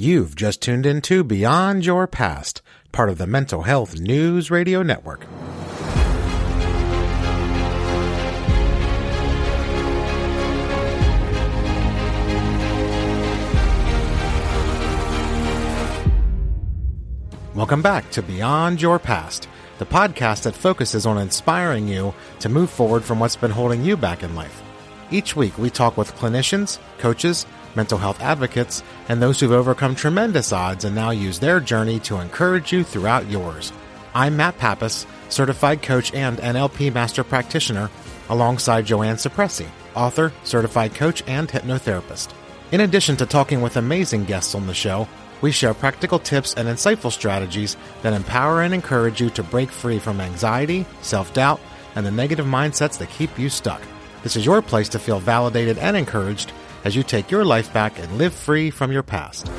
You've just tuned into Beyond Your Past, part of the Mental Health News Radio Network. Welcome back to Beyond Your Past, the podcast that focuses on inspiring you to move forward from what's been holding you back in life. Each week, we talk with clinicians, coaches, mental health advocates, and those who've overcome tremendous odds and now use their journey to encourage you throughout yours. I'm Matt Pappas, certified coach and NLP master practitioner, alongside Joanne Cipressi, author, certified coach, and hypnotherapist. In addition to talking with amazing guests on the show, we share practical tips and insightful strategies that empower and encourage you to break free from anxiety, self doubt, and the negative mindsets that keep you stuck. This is your place to feel validated and encouraged as you take your life back and live free from your past.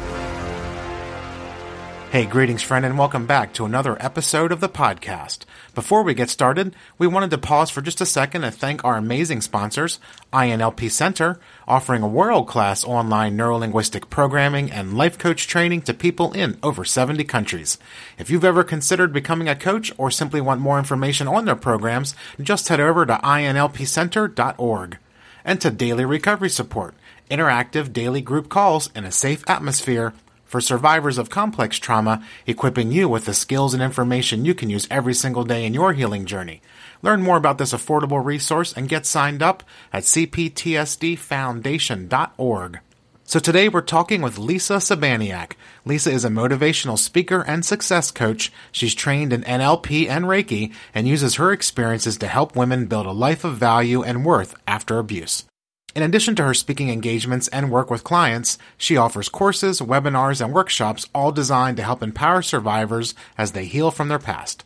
Hey, greetings, friend, and welcome back to another episode of the podcast. Before we get started, we wanted to pause for just a second and thank our amazing sponsors, INLP Center, offering a world class online neurolinguistic programming and life coach training to people in over 70 countries. If you've ever considered becoming a coach or simply want more information on their programs, just head over to inlpcenter.org. And to Daily Recovery Support, interactive daily group calls in a safe atmosphere for survivors of complex trauma, equipping you with the skills and information you can use every single day in your healing journey. Learn more about this affordable resource and get signed up at cptsdfoundation.org. So today we're talking with Lisa Sabaniak. Lisa is a motivational speaker and success coach. She's trained in NLP and Reiki and uses her experiences to help women build a life of value and worth after abuse. In addition to her speaking engagements and work with clients, she offers courses, webinars, and workshops all designed to help empower survivors as they heal from their past.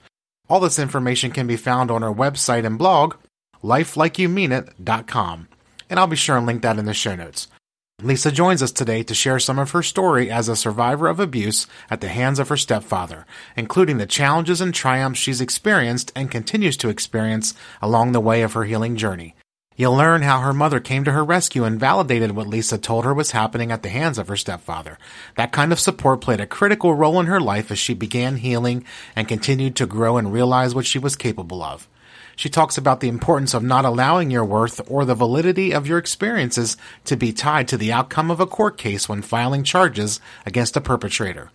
All this information can be found on her website and blog, lifelikeyoumeanit.com, and I'll be sure and link that in the show notes. Lisa joins us today to share some of her story as a survivor of abuse at the hands of her stepfather, including the challenges and triumphs she's experienced and continues to experience along the way of her healing journey. You'll learn how her mother came to her rescue and validated what Lisa told her was happening at the hands of her stepfather. That kind of support played a critical role in her life as she began healing and continued to grow and realize what she was capable of. She talks about the importance of not allowing your worth or the validity of your experiences to be tied to the outcome of a court case when filing charges against a perpetrator.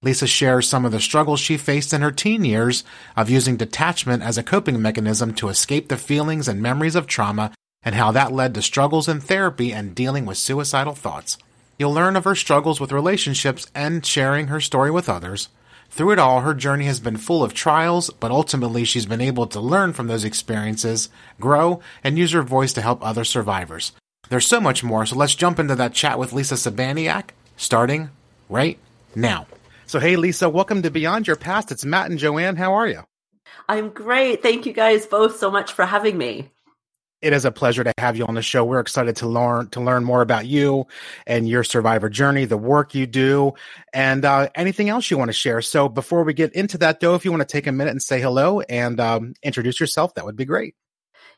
Lisa shares some of the struggles she faced in her teen years of using detachment as a coping mechanism to escape the feelings and memories of trauma and how that led to struggles in therapy and dealing with suicidal thoughts. You'll learn of her struggles with relationships and sharing her story with others. Through it all, her journey has been full of trials, but ultimately she's been able to learn from those experiences, grow, and use her voice to help other survivors. There's so much more, so let's jump into that chat with Lisa Sabaniak, starting right now. So, hey, Lisa, welcome to Beyond Your Past. It's Matt and Joanne. How are you? I'm great. Thank you guys both so much for having me it is a pleasure to have you on the show. We're excited to learn to learn more about you and your survivor journey, the work you do, and uh, anything else you want to share. So before we get into that, though, if you want to take a minute and say hello and um, introduce yourself, that would be great.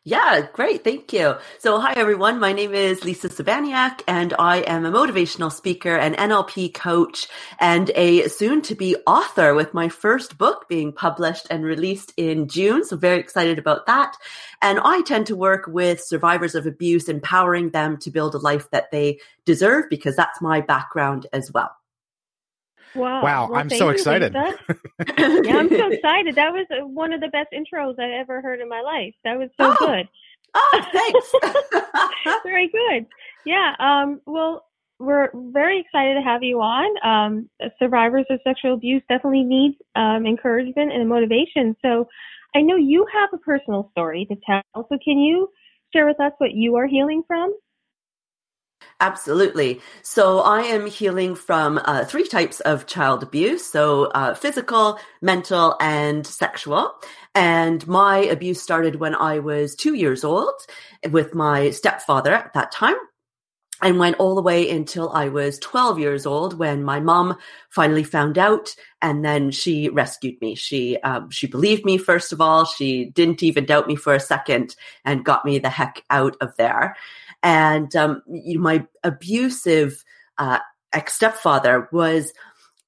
Yeah, great. Thank you. So, hi, everyone. My name is Lisa Sabaniak, and I am a motivational speaker, an NLP coach, and a soon to be author with my first book being published and released in June. So, very excited about that. And I tend to work with survivors of abuse, empowering them to build a life that they deserve because that's my background as well. Wow. Wow. Well, I'm so excited. yeah, I'm so excited. That was uh, one of the best intros I ever heard in my life. That was so oh. good. Oh, thanks. very good. Yeah. Um, well, we're very excited to have you on. Um, survivors of sexual abuse definitely need um, encouragement and motivation. So I know you have a personal story to tell. So can you share with us what you are healing from? Absolutely. So I am healing from uh, three types of child abuse. So uh, physical, mental, and sexual. And my abuse started when I was two years old with my stepfather at that time and went all the way until I was 12 years old when my mom finally found out and then she rescued me. She, um, she believed me, first of all. She didn't even doubt me for a second and got me the heck out of there and um, you know, my abusive uh, ex stepfather was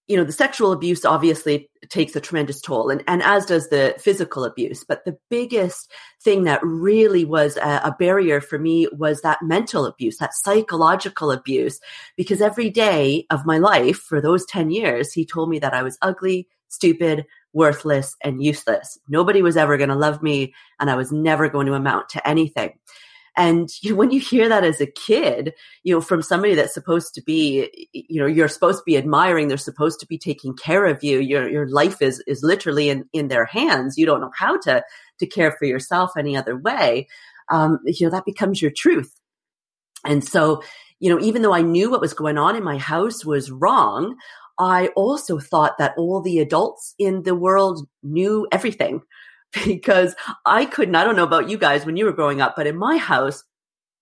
you know, the sexual abuse obviously takes a tremendous toll and, and as does the physical abuse. But the biggest thing that really was a, a, barrier for me was that mental abuse, that psychological abuse, because every day of my life for those 10 years, he told me that I was ugly, stupid, worthless, and useless. Nobody was ever going to love me and I was never going to amount to anything. And you, when you hear that as a kid, you know, from somebody that's supposed to be, you know, you're supposed to be admiring, they're supposed to be taking care of you. Your, your life is, is literally in, in their hands. You don't know how to, to care for yourself any other way. Um, you know, that becomes your truth. And so, you know, even though I knew what was going on in my house was wrong, I also thought that all the adults in the world knew everything because I couldn't, I don't know about you guys when you were growing up, but in my house,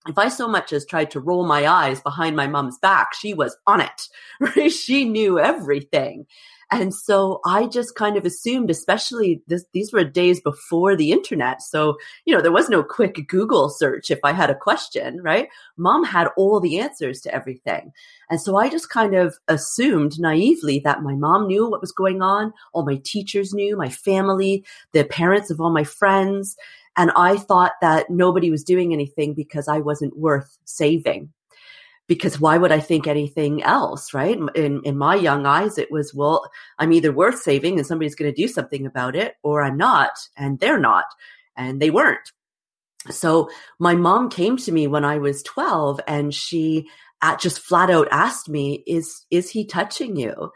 if I so much as tried to roll my eyes behind my mom's back, she was on it. She knew everything. And so I just kind of assumed, especially this, these were days before the internet. So, you know, there was no quick Google search if I had a question, right? Mom had all the answers to everything. And so I just kind of assumed naively that my mom knew what was going on. All my teachers knew, my family, the parents of all my friends. And I thought that nobody was doing anything because I wasn't worth saving because why would I think anything else, right? In, in my young eyes, it was, well, I'm either worth saving and somebody's going to do something about it, or I'm not, and they're not, and they weren't. So my mom came to me when I was 12 and she at just flat out asked me, is, is he touching you?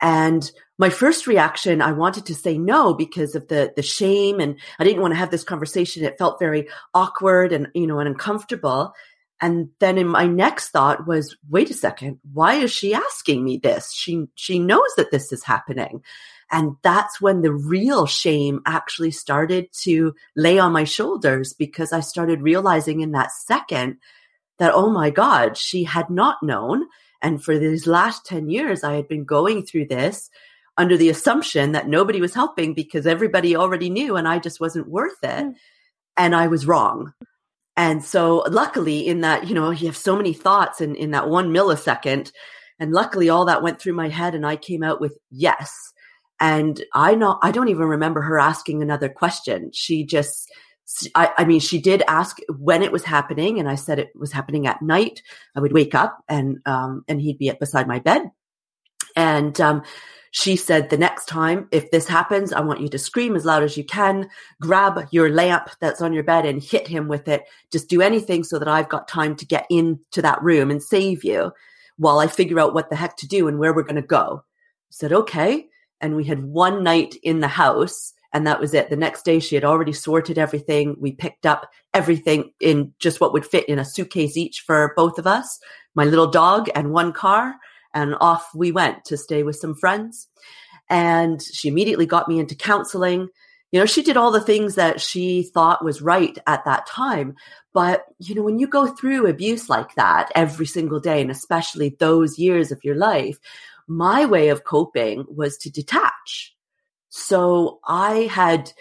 And my first reaction, I wanted to say no because of the, the shame and I didn't want to have this conversation. It felt very awkward and, you know, and uncomfortable. And then in my next thought was, wait a second, why is she asking me this? She, she knows that this is happening. And that's when the real shame actually started to lay on my shoulders because I started realizing in that second that, oh my God, she had not known. And for these last 10 years, I had been going through this under the assumption that nobody was helping because everybody already knew and I just wasn't worth it. Mm. And I was wrong. And so luckily in that, you know, you have so many thoughts in, in that one millisecond. And luckily all that went through my head and I came out with yes. And I know, I don't even remember her asking another question. She just, I, I, mean, she did ask when it was happening, and I said it was happening at night. I would wake up, and um, and he'd be beside my bed, and um, she said, the next time, if this happens, I want you to scream as loud as you can, grab your lamp that's on your bed and hit him with it. Just do anything so that I've got time to get into that room and save you while I figure out what the heck to do and where we're going to go. I said, okay. And we had one night in the house and that was it. The next day she had already sorted everything. We picked up everything in just what would fit in a suitcase each for both of us, my little dog and one car and off we went to stay with some friends. And she immediately got me into counseling. You know, she did all the things that she thought was right at that time. But, you know, when you go through abuse like that every single day, and especially those years of your life, my way of coping was to detach. So I had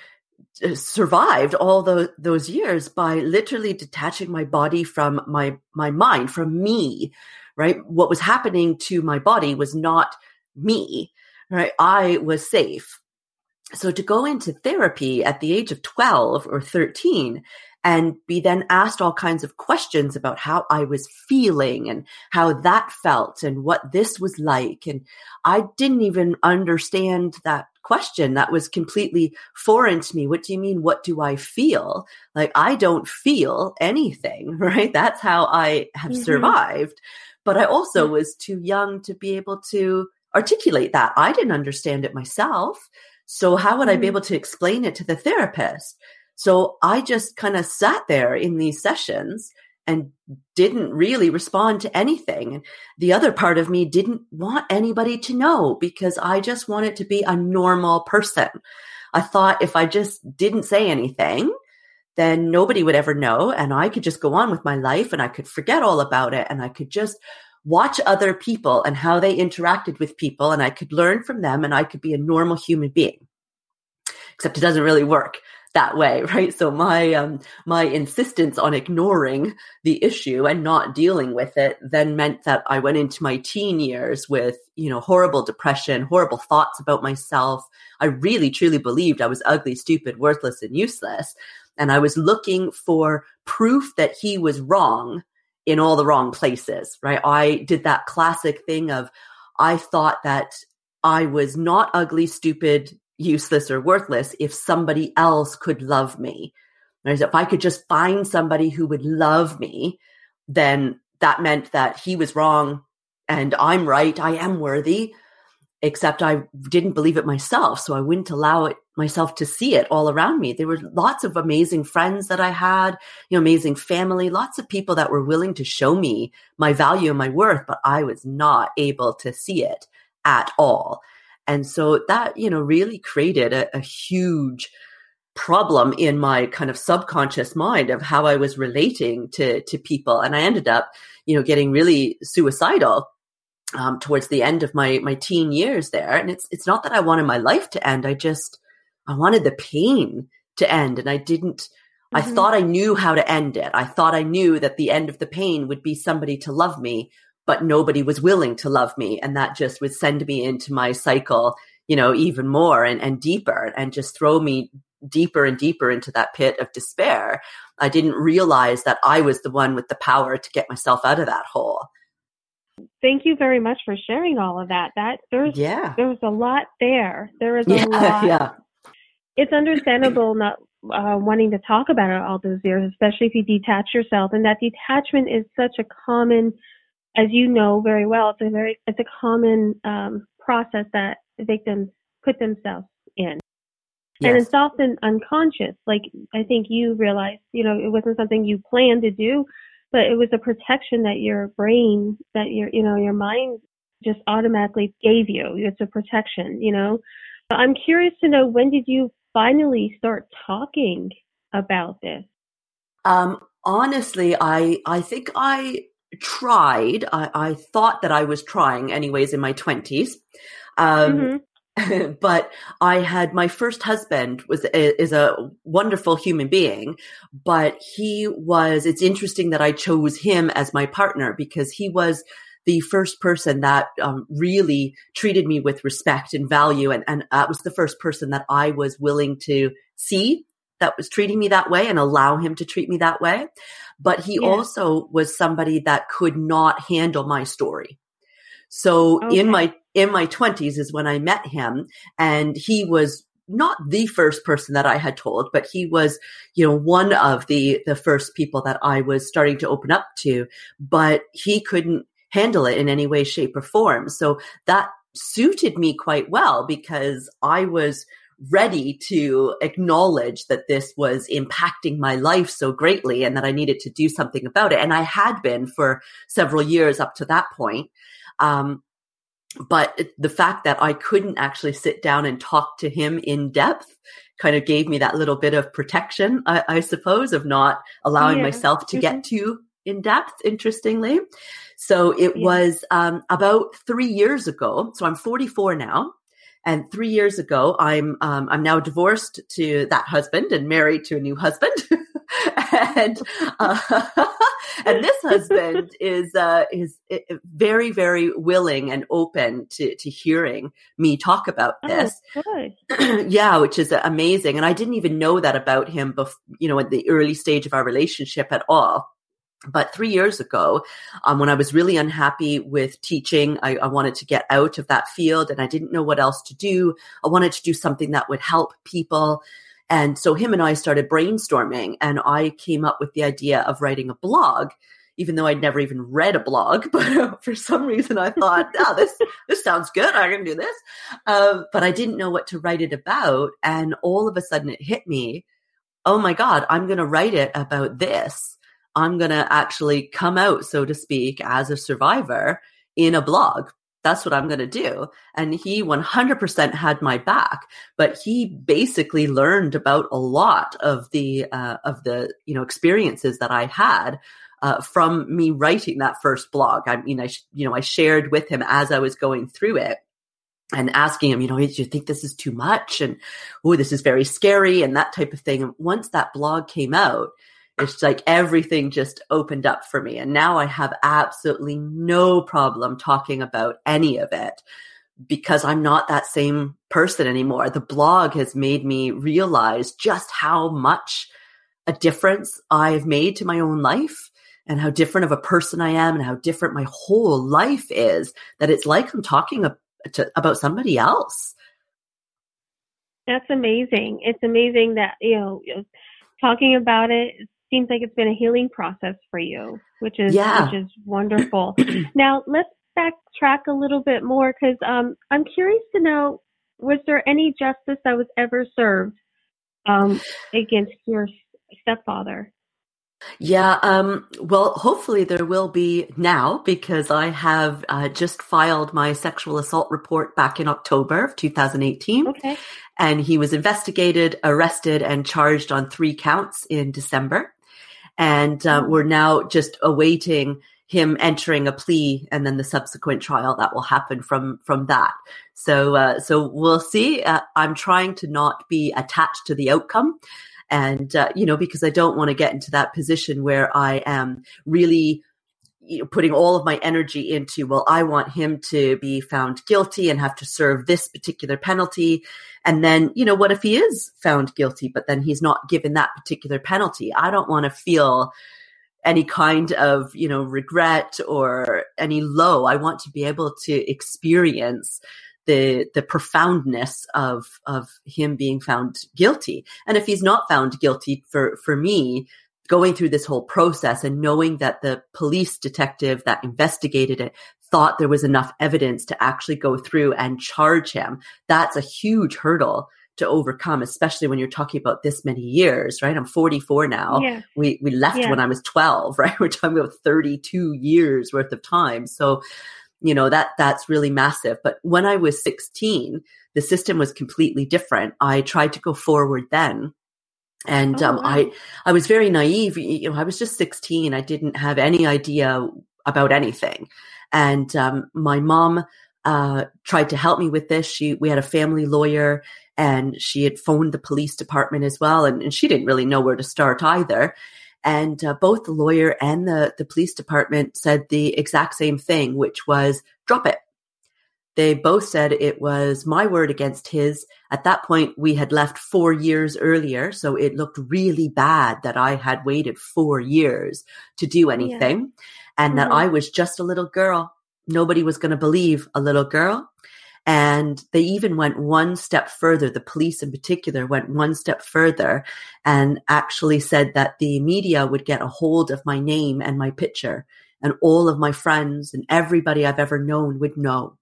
uh, survived all the, those years by literally detaching my body from my, my mind, from me, right? What was happening to my body was not me, right? I was safe. So to go into therapy at the age of 12 or 13 and be then asked all kinds of questions about how I was feeling and how that felt and what this was like. And I didn't even understand that question that was completely foreign to me. What do you mean? What do I feel? Like I don't feel anything, right? That's how I have mm-hmm. survived. But I also was too young to be able to articulate that. I didn't understand it myself. So how would I be mm-hmm. able to explain it to the therapist? So I just kind of sat there in these sessions and didn't really respond to anything. And the other part of me didn't want anybody to know because I just wanted to be a normal person. I thought if I just didn't say anything, then nobody would ever know. And I could just go on with my life and I could forget all about it. And I could just watch other people and how they interacted with people. And I could learn from them and I could be a normal human being. Except it doesn't really work that way, right? So my um, my insistence on ignoring the issue and not dealing with it then meant that I went into my teen years with you know horrible depression, horrible thoughts about myself. I really truly believed I was ugly, stupid, worthless, and useless, and I was looking for proof that he was wrong in all the wrong places, right? I did that classic thing of I thought that I was not ugly, stupid, useless or worthless if somebody else could love me. Whereas if I could just find somebody who would love me, then that meant that he was wrong and I'm right. I am worthy, except I didn't believe it myself. So I wouldn't allow it myself to see it all around me. There were lots of amazing friends that I had, you know, amazing family, lots of people that were willing to show me my value and my worth, but I was not able to see it at all. And so that, you know, really created a, a huge problem in my kind of subconscious mind of how I was relating to, to people. And I ended up, you know, getting really suicidal um, towards the end of my, my teen years there. And it's, it's not that I wanted my life to end. I just, I wanted the pain to end and I didn't, mm-hmm. I thought I knew how to end it. I thought I knew that the end of the pain would be somebody to love me but nobody was willing to love me. And that just would send me into my cycle, you know, even more and, and deeper and just throw me deeper and deeper into that pit of despair. I didn't realize that I was the one with the power to get myself out of that hole. Thank you very much for sharing all of that. That there's yeah. there's a lot there. There is a yeah, lot. Yeah. It's understandable not uh, wanting to talk about it all those years, especially if you detach yourself. And that detachment is such a common as you know very well, it's a very it's a common um, process that victims put themselves in. Yes. And it's often unconscious. Like I think you realized, you know, it wasn't something you planned to do, but it was a protection that your brain, that your, you know, your mind just automatically gave you. It's a protection, you know. I'm curious to know when did you finally start talking about this? Um, honestly, I I think I tried. I, I, thought that I was trying, anyways, in my twenties. Um, mm-hmm. but I had my first husband was is a wonderful human being, but he was. It's interesting that I chose him as my partner because he was the first person that um, really treated me with respect and value, and and that was the first person that I was willing to see that was treating me that way and allow him to treat me that way. But he yeah. also was somebody that could not handle my story. So okay. in my, in my twenties is when I met him and he was not the first person that I had told, but he was, you know, one of the, the first people that I was starting to open up to, but he couldn't handle it in any way, shape or form. So that suited me quite well because I was ready to acknowledge that this was impacting my life so greatly and that I needed to do something about it. And I had been for several years up to that point. Um, but the fact that I couldn't actually sit down and talk to him in depth kind of gave me that little bit of protection, I, I suppose, of not allowing yeah. myself to get mm-hmm. too in depth, interestingly. So it yeah. was um, about three years ago. So I'm 44 now. And three years ago, I'm um, I'm now divorced to that husband and married to a new husband. and uh, and this husband is uh, is uh, very very willing and open to to hearing me talk about oh, this. Oh, yeah, which is amazing. And I didn't even know that about him, bef- you know, at the early stage of our relationship at all. But three years ago, um, when I was really unhappy with teaching, I, I, wanted to get out of that field and I didn't know what else to do. I wanted to do something that would help people. And so him and I started brainstorming and I came up with the idea of writing a blog, even though I'd never even read a blog. But for some reason I thought, oh, this, this sounds good. I can do this. Um, but I didn't know what to write it about. And all of a sudden it hit me. Oh my God, I'm going to write it about this I'm going to actually come out, so to speak, as a survivor in a blog. That's what I'm going to do. And he 100% had my back, but he basically learned about a lot of the, uh, of the, you know, experiences that I had. Uh, from me writing that first blog, I mean, I, you know, I shared with him as I was going through it. and asking him, you know, do you think this is too much? And, oh, this is very scary and that type of thing. And once that blog came out, it's like everything just opened up for me. And now I have absolutely no problem talking about any of it because I'm not that same person anymore. The blog has made me realize just how much a difference I've made to my own life and how different of a person I am and how different my whole life is that it's like I'm talking about somebody else. That's amazing. It's amazing that, you know, talking about it seems like it's been a healing process for you, which is, yeah. which is wonderful. now let's backtrack a little bit more because um, I'm curious to know, was there any justice that was ever served um, against your stepfather? Yeah, um, well, hopefully there will be now because I have uh, just filed my sexual assault report back in October of 2018. Okay. And he was investigated, arrested, and charged on three counts in December. And uh, oh. we're now just awaiting him entering a plea and then the subsequent trial that will happen from from that. So uh, so we'll see. Uh, I'm trying to not be attached to the outcome and uh, you know because i don't want to get into that position where i am really you know, putting all of my energy into well i want him to be found guilty and have to serve this particular penalty. And then you know what if he is found guilty but then he's not given that particular penalty? I don't want to feel any kind of you know regret or any low. I want to be able to experience the the profoundness of of him being found guilty. And if he's not found guilty for for me, going through this whole process and knowing that the police detective that investigated it thought there was enough evidence to actually go through and charge him, that's a huge hurdle to overcome, especially when you're talking about this many years, right? I'm 44 now. Yeah. We we left yeah. when I was 12, right? We're talking about 32 years worth of time. So you know that that's really massive but when i was 16 the system was completely different i tried to go forward then and oh, um, wow. i i was very naive you know i was just 16 i didn't have any idea about anything and um, my mom uh, tried to help me with this she we had a family lawyer and she had phoned the police department as well and, and she didn't really know where to start either and uh, both the lawyer and the, the police department said the exact same thing, which was drop it. They both said it was my word against his. At that point, we had left four years earlier. So it looked really bad that I had waited four years to do anything yeah. and mm-hmm. that I was just a little girl. Nobody was going to believe a little girl. And they even went one step further. The police in particular went one step further and actually said that the media would get a hold of my name and my picture and all of my friends and everybody I've ever known would know.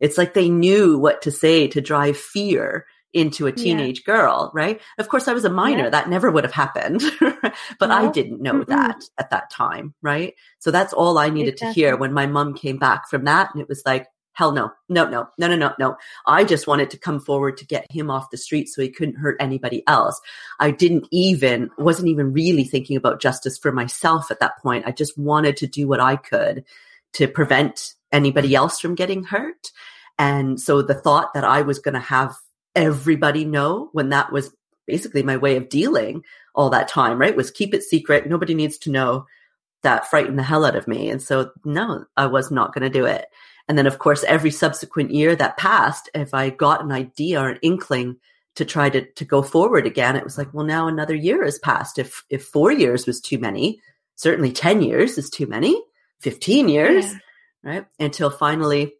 It's like they knew what to say to drive fear into a teenage yeah. girl, right? Of course, I was a minor. Yeah. That never would have happened, but no. I didn't know mm that at that time, right? So that's all I needed exactly. to hear when my mom came back from that. And it was like, Hell no, no, no, no, no, no, no. I just wanted to come forward to get him off the street so he couldn't hurt anybody else. I didn't even, wasn't even really thinking about justice for myself at that point. I just wanted to do what I could to prevent anybody else from getting hurt. And so the thought that I was going to have everybody know when that was basically my way of dealing all that time, right? Was keep it secret. Nobody needs to know that frightened the hell out of me. And so no, I was not going to do it. And then, of course, every subsequent year that passed, if I got an idea or an inkling to try to, to go forward again, it was like, well, now another year has passed. If, if four years was too many, certainly 10 years is too many, 15 years, yeah. Right? Until finally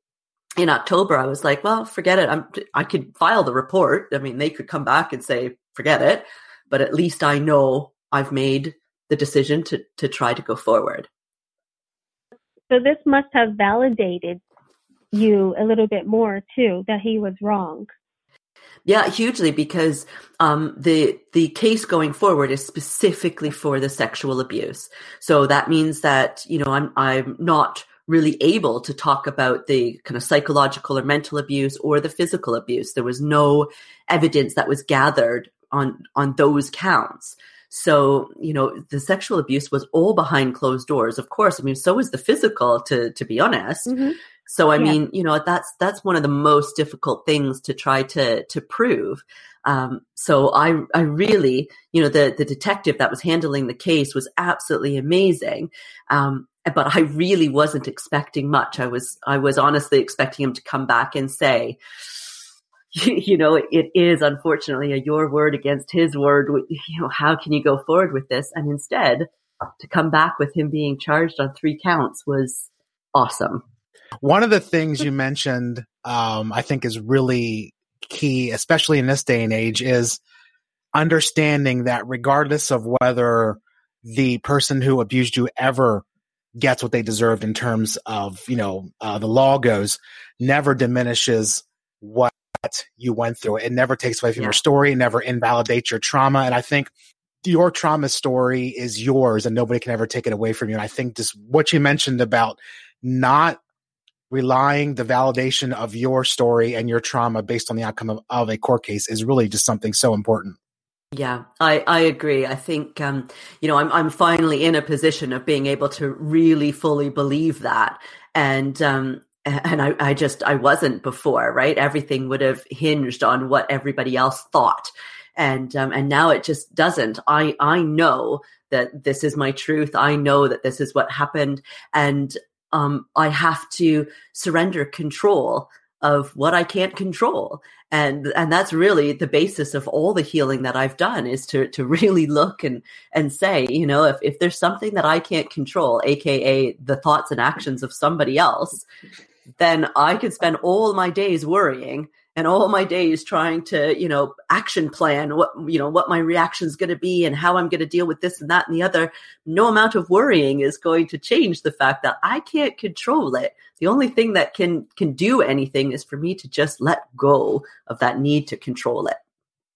in October, I was like, well, forget it. I'm, I could file the report. I mean, they could come back and say, forget it, but at least I know I've made the decision to, to try to go forward. So this must have validated you a little bit more too that he was wrong. Yeah, hugely because um, the the case going forward is specifically for the sexual abuse. So that means that you know I'm I'm not really able to talk about the kind of psychological or mental abuse or the physical abuse. There was no evidence that was gathered on on those counts. So, you know, the sexual abuse was all behind closed doors. Of course, I mean, so was the physical to to be honest. Mm-hmm So I yeah. mean, you know, that's that's one of the most difficult things to try to to prove. Um, so I I really, you know, the the detective that was handling the case was absolutely amazing. Um, but I really wasn't expecting much. I was I was honestly expecting him to come back and say, you know, it is unfortunately a your word against his word. You know, how can you go forward with this? And instead, to come back with him being charged on three counts was awesome. One of the things you mentioned, um, I think, is really key, especially in this day and age, is understanding that regardless of whether the person who abused you ever gets what they deserved in terms of, you know, uh, the law goes, never diminishes what you went through. It never takes away from yeah. your story, it never invalidates your trauma. And I think your trauma story is yours and nobody can ever take it away from you. And I think just what you mentioned about not relying the validation of your story and your trauma based on the outcome of, of a court case is really just something so important. Yeah, I, I agree. I think, um, you know, I'm, I'm finally in a position of being able to really fully believe that. And, um, and I, I just, I wasn't before, right? Everything would have hinged on what everybody else thought. And, um, and now it just doesn't. I, I know that this is my truth. I know that this is what happened. And um, I have to surrender control of what I can't control. And and that's really the basis of all the healing that I've done is to to really look and and say, you know, if, if there's something that I can't control, aka the thoughts and actions of somebody else, then I could spend all my days worrying and all my days trying to, you know, action plan what, you know, what my reaction is going to be and how I'm going to deal with this and that and the other. No amount of worrying is going to change the fact that I can't control it. The only thing that can, can do anything is for me to just let go of that need to control it.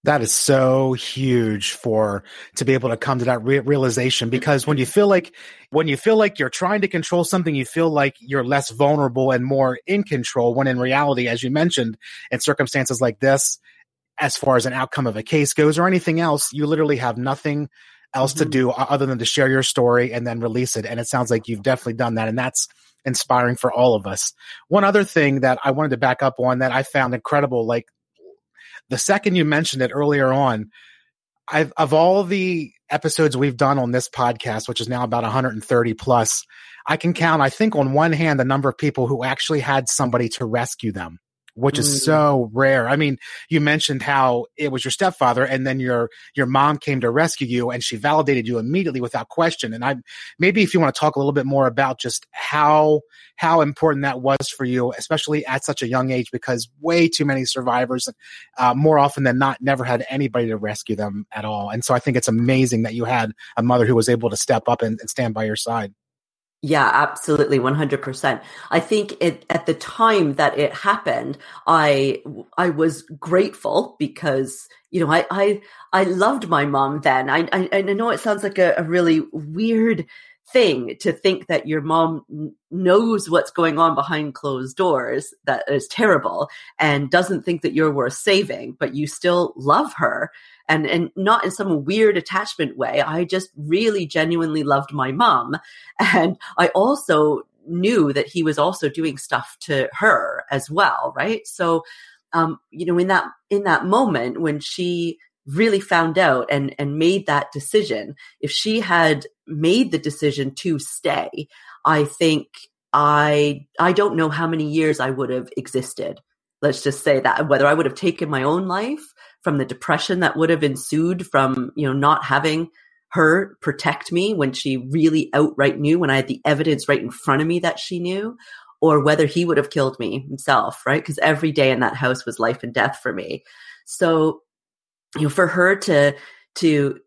That is so huge for to be able to come to that re- realization because when you feel like when you feel like you're trying to control something, you feel like you're less vulnerable and more in control. When in reality, as you mentioned, in circumstances like this, as far as an outcome of a case goes or anything else, you literally have nothing else mm-hmm. to do other than to share your story and then release it. And it sounds like you've definitely done that, and that's inspiring for all of us. One other thing that I wanted to back up on that I found incredible, like the second you mentioned it earlier on, I've, of all the episodes we've done on this podcast, which is now about 130 plus, I can count, I think on one hand, the number of people who actually had somebody to rescue them which is mm. so rare. I mean, you mentioned how it was your stepfather and then your your mom came to rescue you and she validated you immediately without question. And I maybe if you want to talk a little bit more about just how how important that was for you, especially at such a young age, because way too many survivors, uh, more often than not, never had anybody to rescue them at all. And so I think it's amazing that you had a mother who was able to step up and, and stand by your side. Yeah, absolutely. 100%. I think it, at the time that it happened, I, I was grateful because, you know, I, I, I loved my mom then. I, I, I know it sounds like a, a really weird thing to think that your mom knows what's going on behind closed doors that is terrible and doesn't think that you're worth saving, but you still love her and and not in some weird attachment way. I just really genuinely loved my mom, and I also knew that he was also doing stuff to her as well, right? So, um, you know, in that in that moment when she really found out and and made that decision, if she had made the decision to stay, I think I I don't know how many years I would have existed. Let's just say that whether I would have taken my own life from the depression that would have ensued from, you know, not having her protect me when she really outright knew when I had the evidence right in front of me that she knew, or whether he would have killed me himself, right? Because every day in that house was life and death for me. So, you know, for her to, to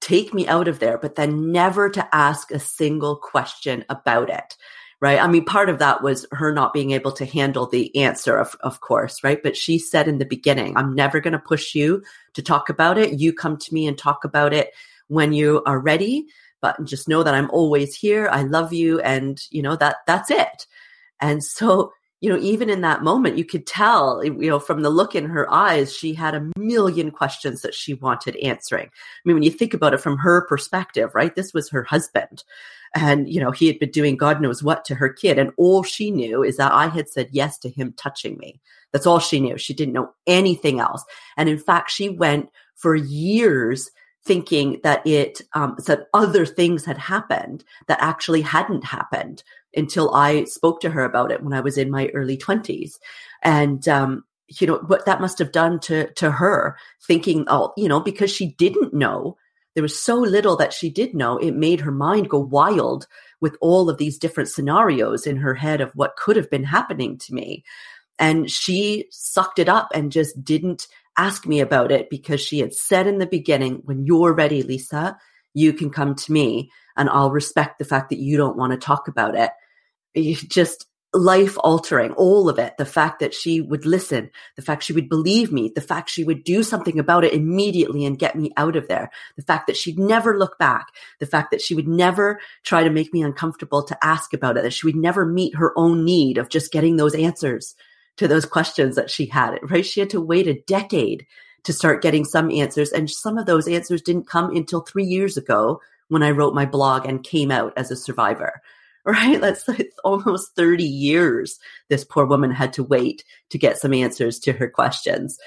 take me out of there, but then never to ask a single question about it right? I mean, part of that was her not being able to handle the answer, of, of course, right? But she said in the beginning, I'm never going to push you to talk about it. You come to me and talk about it when you are ready, but just know that I'm always here. I love you. And, you know, that, that's it. And so, you know, even in that moment, you could tell, you know, from the look in her eyes, she had a million questions that she wanted answering. I mean, when you think about it from her perspective, right? This was her husband And, you know, he had been doing God knows what to her kid. And all she knew is that I had said yes to him touching me. That's all she knew. She didn't know anything else. And in fact, she went for years thinking that it, um, other things had happened that actually hadn't happened until I spoke to her about it when I was in my early twenties. And, um, you know, what that must have done to, to her thinking, oh, you know, because she didn't know there was so little that she did know, it made her mind go wild with all of these different scenarios in her head of what could have been happening to me. And she sucked it up and just didn't ask me about it because she had said in the beginning, when you're ready, Lisa, you can come to me and I'll respect the fact that you don't want to talk about it. You just life altering, all of it. The fact that she would listen, the fact she would believe me, the fact she would do something about it immediately and get me out of there, the fact that she'd never look back, the fact that she would never try to make me uncomfortable to ask about it, that she would never meet her own need of just getting those answers to those questions that she had, right? She had to wait a decade to start getting some answers. And some of those answers didn't come until three years ago when I wrote my blog and came out as a survivor right? That's like almost 30 years this poor woman had to wait to get some answers to her questions.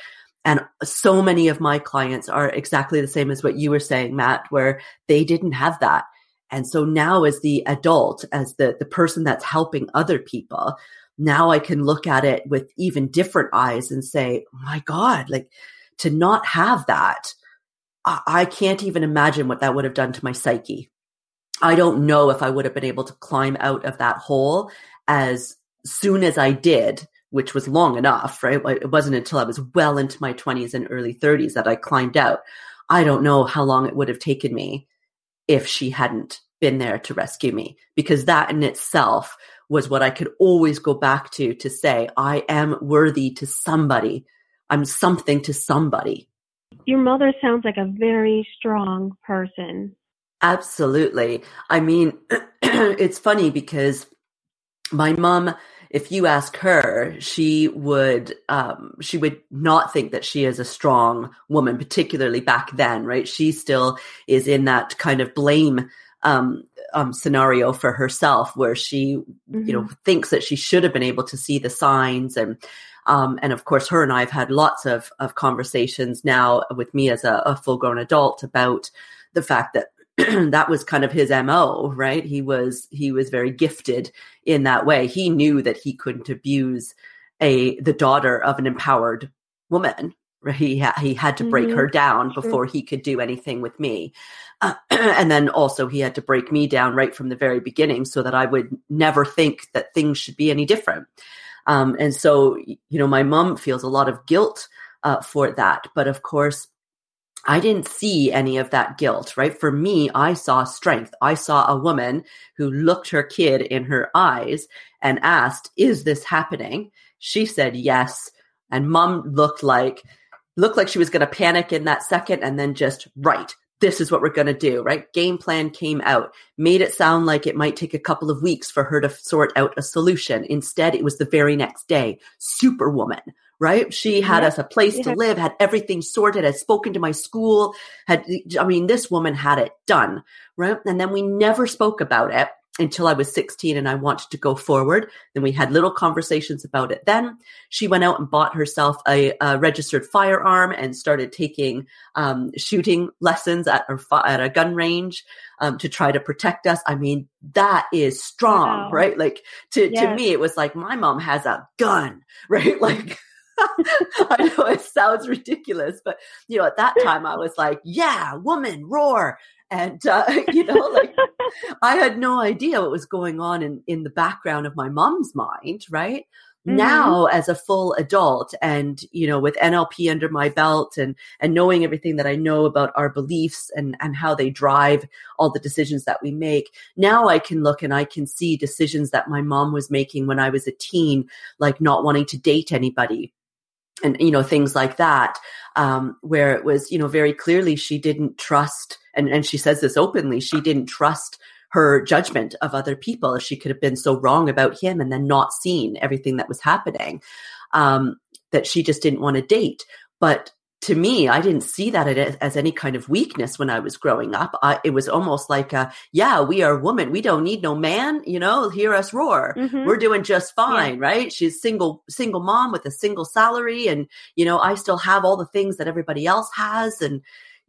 And so many of my clients are exactly the same as what you were saying, Matt, where they didn't have that. And so now as the adult, as the, the person that's helping other people, now I can look at it with even different eyes and say, oh my God, like to not have that, I, I can't even imagine what that would have done to my psyche I don't know if I would have been able to climb out of that hole as soon as I did, which was long enough, right? It wasn't until I was well into my 20s and early 30s that I climbed out. I don't know how long it would have taken me if she hadn't been there to rescue me, because that in itself was what I could always go back to to say, I am worthy to somebody. I'm something to somebody. Your mother sounds like a very strong person. Absolutely. I mean, it's funny because my mom, if you ask her, she would um, she would not think that she is a strong woman, particularly back then, right? She still is in that kind of blame um, um, scenario for herself, where she, mm-hmm. you know, mm-hmm. thinks that she should have been able to see the signs and. Um, and of course, her and I have had lots of, of conversations now with me as a, a full grown adult about the fact that that was kind of his mo right? He was he was very gifted in that way. He knew that he couldn't abuse a the daughter of an empowered woman he ha- he had to break mm-hmm. her down sure. before he could do anything with me. Uh, and then also he had to break me down right from the very beginning so that i would never think that things should be any different. Um, and so you know my mom feels a lot of guilt uh, for that. But of course I didn't see any of that guilt, right? For me, I saw strength. I saw a woman who looked her kid in her eyes and asked, Is this happening? She said yes. And mom looked like, looked like she was going to panic in that second and then just, right, this is what we're going to do, right? Game plan came out, made it sound like it might take a couple of weeks for her to sort out a solution. Instead, it was the very next day. Superwoman, right? She had us a place to live, had everything sorted, had spoken to my school, had, I mean, this woman had it done, right? And then we never spoke about it until I was 16 and I wanted to go forward. Then we had little conversations about it. Then she went out and bought herself a, a registered firearm and started taking um, shooting lessons at, at a gun range um, to try to protect us. I mean, that is strong, wow. right? Like to, yes. to me, it was like my mom has a gun, right? Like I know it sounds ridiculous, but you know, at that time I was like, yeah, woman, roar. And, uh, you know, like I had no idea what was going on in, in the background of my mom's mind, right? Mm-hmm. Now as a full adult and, you know, with NLP under my belt and, and knowing everything that I know about our beliefs and, and how they drive all the decisions that we make, now I can look and I can see decisions that my mom was making when I was a teen, like not wanting to date anybody and you know things like that um, where it was you know very clearly she didn't trust and and she says this openly she didn't trust her judgment of other people. She could have been so wrong about him and then not seen everything that was happening um, that she just didn't want to date. But to me, I didn't see that as any kind of weakness when I was growing up. I, it was almost like, a, yeah, we are women. We don't need no man. You know, hear us roar. Mm-hmm. We're doing just fine, yeah. right? She's single, single mom with a single salary, and you know, I still have all the things that everybody else has, and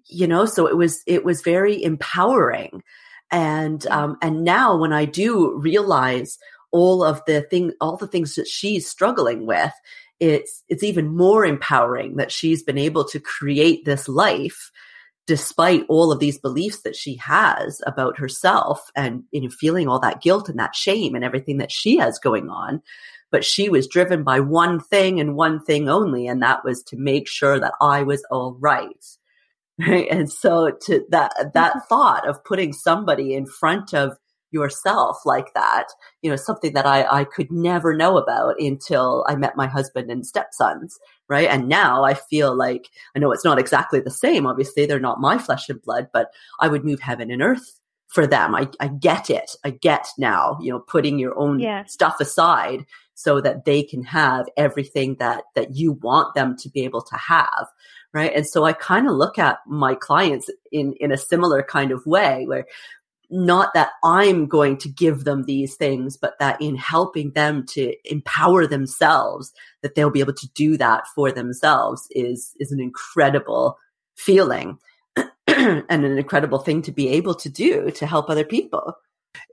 you know, so it was it was very empowering. And um, and now when I do realize all of the thing, all the things that she's struggling with, it's it's even more empowering that she's been able to create this life despite all of these beliefs that she has about herself and you know feeling all that guilt and that shame and everything that she has going on but she was driven by one thing and one thing only and that was to make sure that I was all right right and so to that that mm-hmm. thought of putting somebody in front of yourself like that, you know, something that I, I could never know about until I met my husband and stepsons, right? And now I feel like, I know it's not exactly the same. Obviously, they're not my flesh and blood, but I would move heaven and earth for them. I, I get it. I get now, you know, putting your own yeah. stuff aside so that they can have everything that, that you want them to be able to have. Right. And so I kind of look at my clients in, in a similar kind of way where not that I'm going to give them these things, but that in helping them to empower themselves, that they'll be able to do that for themselves is, is an incredible feeling and an incredible thing to be able to do to help other people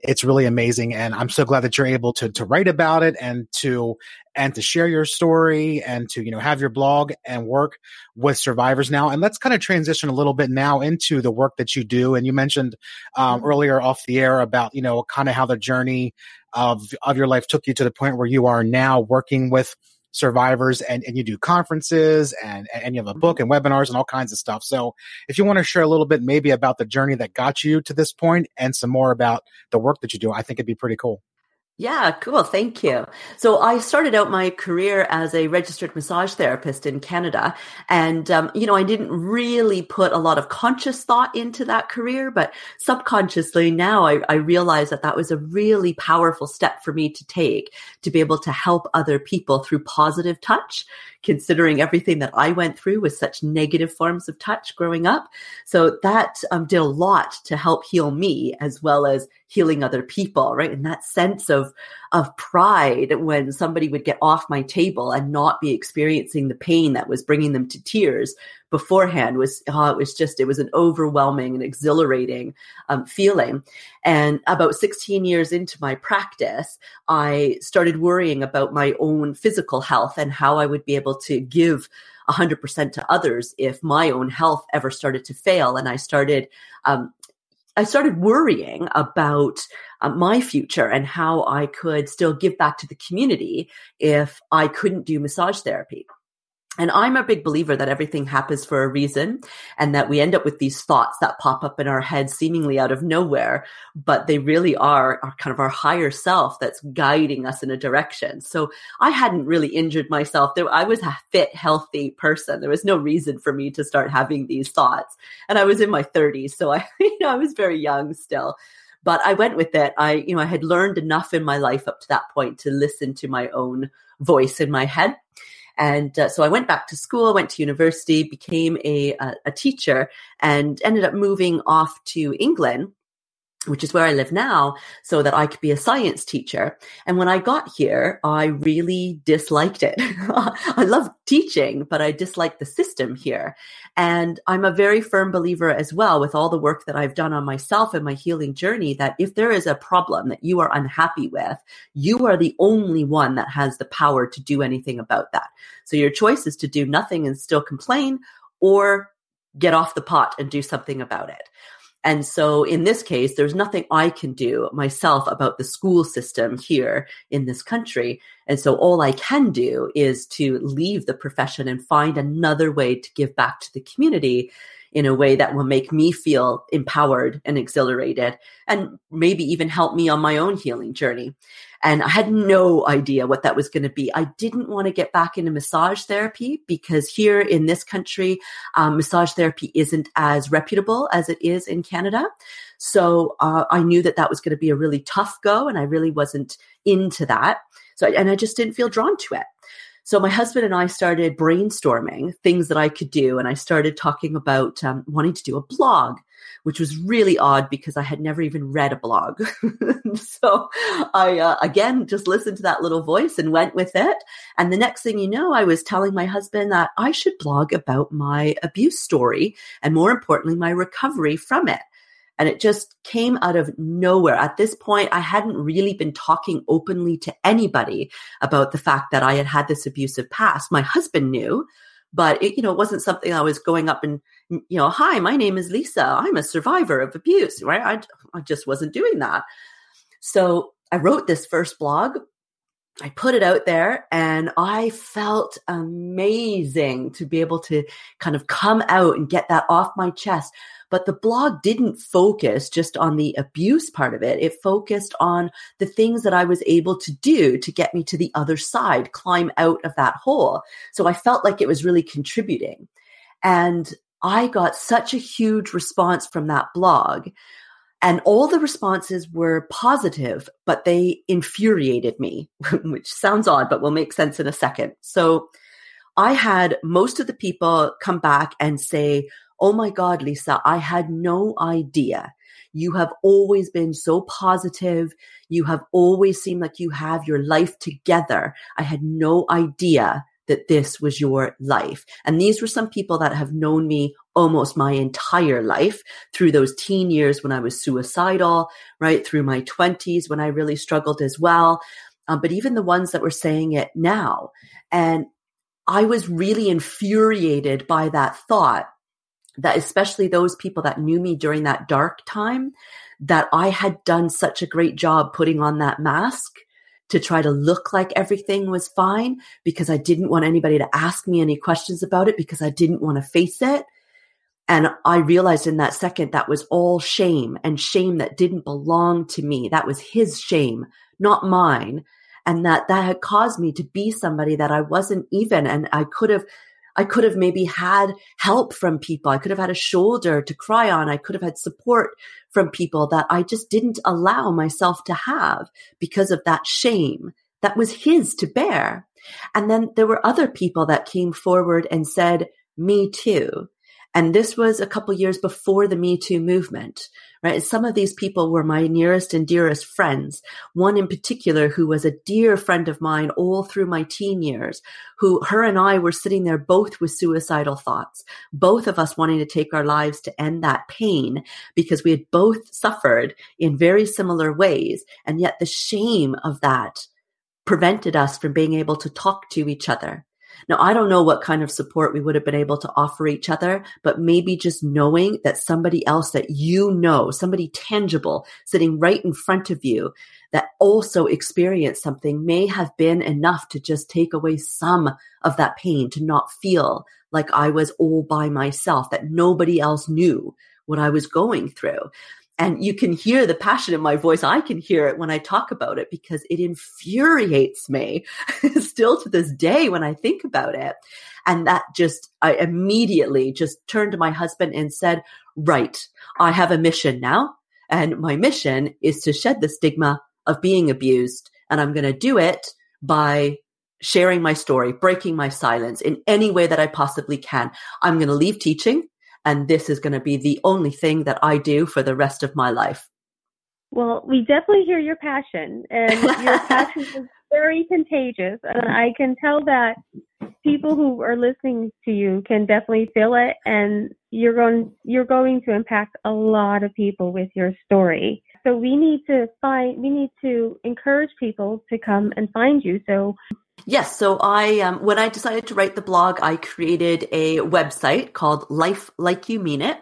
it's really amazing and i'm so glad that you're able to to write about it and to and to share your story and to you know have your blog and work with survivors now and let's kind of transition a little bit now into the work that you do and you mentioned um, mm-hmm. earlier off the air about you know kind of how the journey of of your life took you to the point where you are now working with survivors and, and you do conferences and, and you have a book and webinars and all kinds of stuff. So if you want to share a little bit maybe about the journey that got you to this point and some more about the work that you do, I think it'd be pretty cool. Yeah, cool. Thank you. So I started out my career as a registered massage therapist in Canada. And, um, you know, I didn't really put a lot of conscious thought into that career, but subconsciously now I, I realize that that was a really powerful step for me to take to be able to help other people through positive touch considering everything that I went through with such negative forms of touch growing up. So that um, did a lot to help heal me as well as healing other people, right? And that sense of, of pride when somebody would get off my table and not be experiencing the pain that was bringing them to tears beforehand was oh, it was just it was an overwhelming and exhilarating um, feeling and about 16 years into my practice i started worrying about my own physical health and how i would be able to give 100% to others if my own health ever started to fail and i started um, I started worrying about uh, my future and how I could still give back to the community if I couldn't do massage therapy. And I'm a big believer that everything happens for a reason and that we end up with these thoughts that pop up in our heads seemingly out of nowhere, but they really are, are kind of our higher self that's guiding us in a direction. So I hadn't really injured myself. I was a fit, healthy person. There was no reason for me to start having these thoughts. And I was in my thirties. So I, you know, I was very young still but I went with it. I, you know, I had learned enough in my life up to that point to listen to my own voice in my head. And uh, so I went back to school, went to university, became a, a, a teacher, and ended up moving off to England which is where I live now, so that I could be a science teacher. And when I got here, I really disliked it. I love teaching, but I disliked the system here. And I'm a very firm believer as well with all the work that I've done on myself and my healing journey that if there is a problem that you are unhappy with, you are the only one that has the power to do anything about that. So your choice is to do nothing and still complain or get off the pot and do something about it. And so in this case, there's nothing I can do myself about the school system here in this country. And so all I can do is to leave the profession and find another way to give back to the community in a way that will make me feel empowered and exhilarated and maybe even help me on my own healing journey. And I had no idea what that was going to be. I didn't want to get back into massage therapy because here in this country, um, massage therapy isn't as reputable as it is in Canada. So uh, I knew that that was going to be a really tough go, and I really wasn't into that. So, and I just didn't feel drawn to it. So my husband and I started brainstorming things that I could do. And I started talking about um, wanting to do a blog which was really odd because I had never even read a blog. so I, uh, again, just listened to that little voice and went with it. And the next thing you know, I was telling my husband that I should blog about my abuse story and more importantly, my recovery from it. And it just came out of nowhere. At this point, I hadn't really been talking openly to anybody about the fact that I had had this abusive past. My husband knew, but it, you know, it wasn't something I was going up and, you know, hi, my name is Lisa. I'm a survivor of abuse, right? I, I just wasn't doing that. So I wrote this first blog. I put it out there and I felt amazing to be able to kind of come out and get that off my chest. But the blog didn't focus just on the abuse part of it. It focused on the things that I was able to do to get me to the other side, climb out of that hole. So I felt like it was really contributing. And I got such a huge response from that blog. And all the responses were positive, but they infuriated me, which sounds odd, but will make sense in a second. So I had most of the people come back and say, Oh my God, Lisa, I had no idea. You have always been so positive. You have always seemed like you have your life together. I had no idea that this was your life. And these were some people that have known me almost my entire life through those teen years when I was suicidal, right? Through my twenties when I really struggled as well. Um, but even the ones that were saying it now. And I was really infuriated by that thought that especially those people that knew me during that dark time, that I had done such a great job putting on that mask to try to look like everything was fine because I didn't want anybody to ask me any questions about it because I didn't want to face it. And I realized in that second that was all shame and shame that didn't belong to me. That was his shame, not mine. And that that had caused me to be somebody that I wasn't even. And I could have I could have maybe had help from people. I could have had a shoulder to cry on. I could have had support from people that I just didn't allow myself to have because of that shame that was his to bear. And then there were other people that came forward and said, me too. And this was a couple years before the Me Too movement right? Some of these people were my nearest and dearest friends. One in particular who was a dear friend of mine all through my teen years, who her and I were sitting there both with suicidal thoughts, both of us wanting to take our lives to end that pain because we had both suffered in very similar ways. And yet the shame of that prevented us from being able to talk to each other now, I don't know what kind of support we would have been able to offer each other, but maybe just knowing that somebody else that you know, somebody tangible sitting right in front of you that also experienced something may have been enough to just take away some of that pain, to not feel like I was all by myself, that nobody else knew what I was going through. And you can hear the passion in my voice. I can hear it when I talk about it because it infuriates me still to this day when I think about it. And that just, I immediately just turned to my husband and said, right, I have a mission now. And my mission is to shed the stigma of being abused. And I'm going to do it by sharing my story, breaking my silence in any way that I possibly can. I'm going to leave teaching and this is going to be the only thing that I do for the rest of my life. Well, we definitely hear your passion, and your passion is very contagious. And I can tell that people who are listening to you can definitely feel it, and you're going you're going to impact a lot of people with your story. So we need to find we need to encourage people to come and find you. So Yes. So I, um, when I decided to write the blog, I created a website called Life Like You Mean It.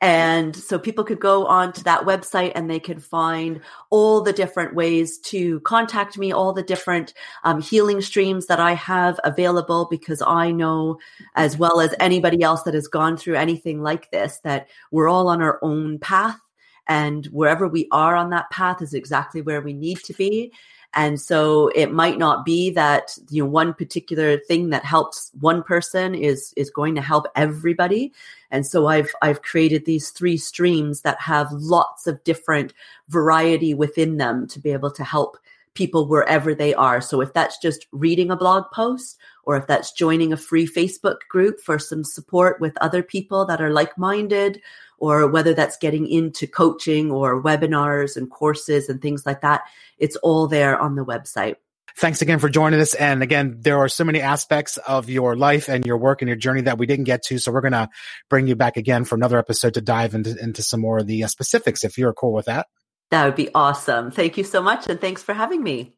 And so people could go on to that website and they could find all the different ways to contact me, all the different um, healing streams that I have available because I know as well as anybody else that has gone through anything like this that we're all on our own path and wherever we are on that path is exactly where we need to be. And so it might not be that, you know, one particular thing that helps one person is, is going to help everybody. And so I've, I've created these three streams that have lots of different variety within them to be able to help people wherever they are. So if that's just reading a blog post or if that's joining a free Facebook group for some support with other people that are like minded, or whether that's getting into coaching or webinars and courses and things like that, it's all there on the website. Thanks again for joining us. And again, there are so many aspects of your life and your work and your journey that we didn't get to. So we're going to bring you back again for another episode to dive into, into some more of the uh, specifics if you're cool with that. That would be awesome. Thank you so much. And thanks for having me.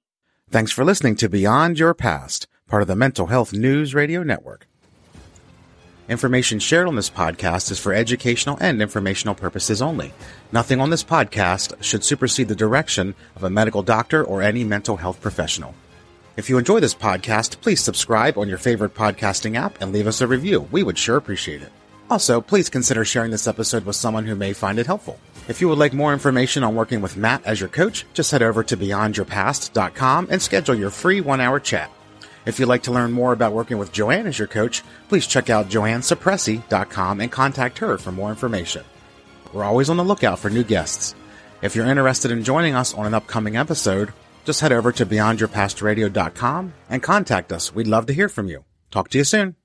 Thanks for listening to Beyond Your Past, part of the Mental Health News Radio Network. Information shared on this podcast is for educational and informational purposes only. Nothing on this podcast should supersede the direction of a medical doctor or any mental health professional. If you enjoy this podcast, please subscribe on your favorite podcasting app and leave us a review. We would sure appreciate it. Also, please consider sharing this episode with someone who may find it helpful. If you would like more information on working with Matt as your coach, just head over to beyondyourpast.com and schedule your free one hour chat. If you'd like to learn more about working with Joanne as your coach, please check out joannesuppressi.com and contact her for more information. We're always on the lookout for new guests. If you're interested in joining us on an upcoming episode, just head over to beyondyourpastradio.com and contact us. We'd love to hear from you. Talk to you soon.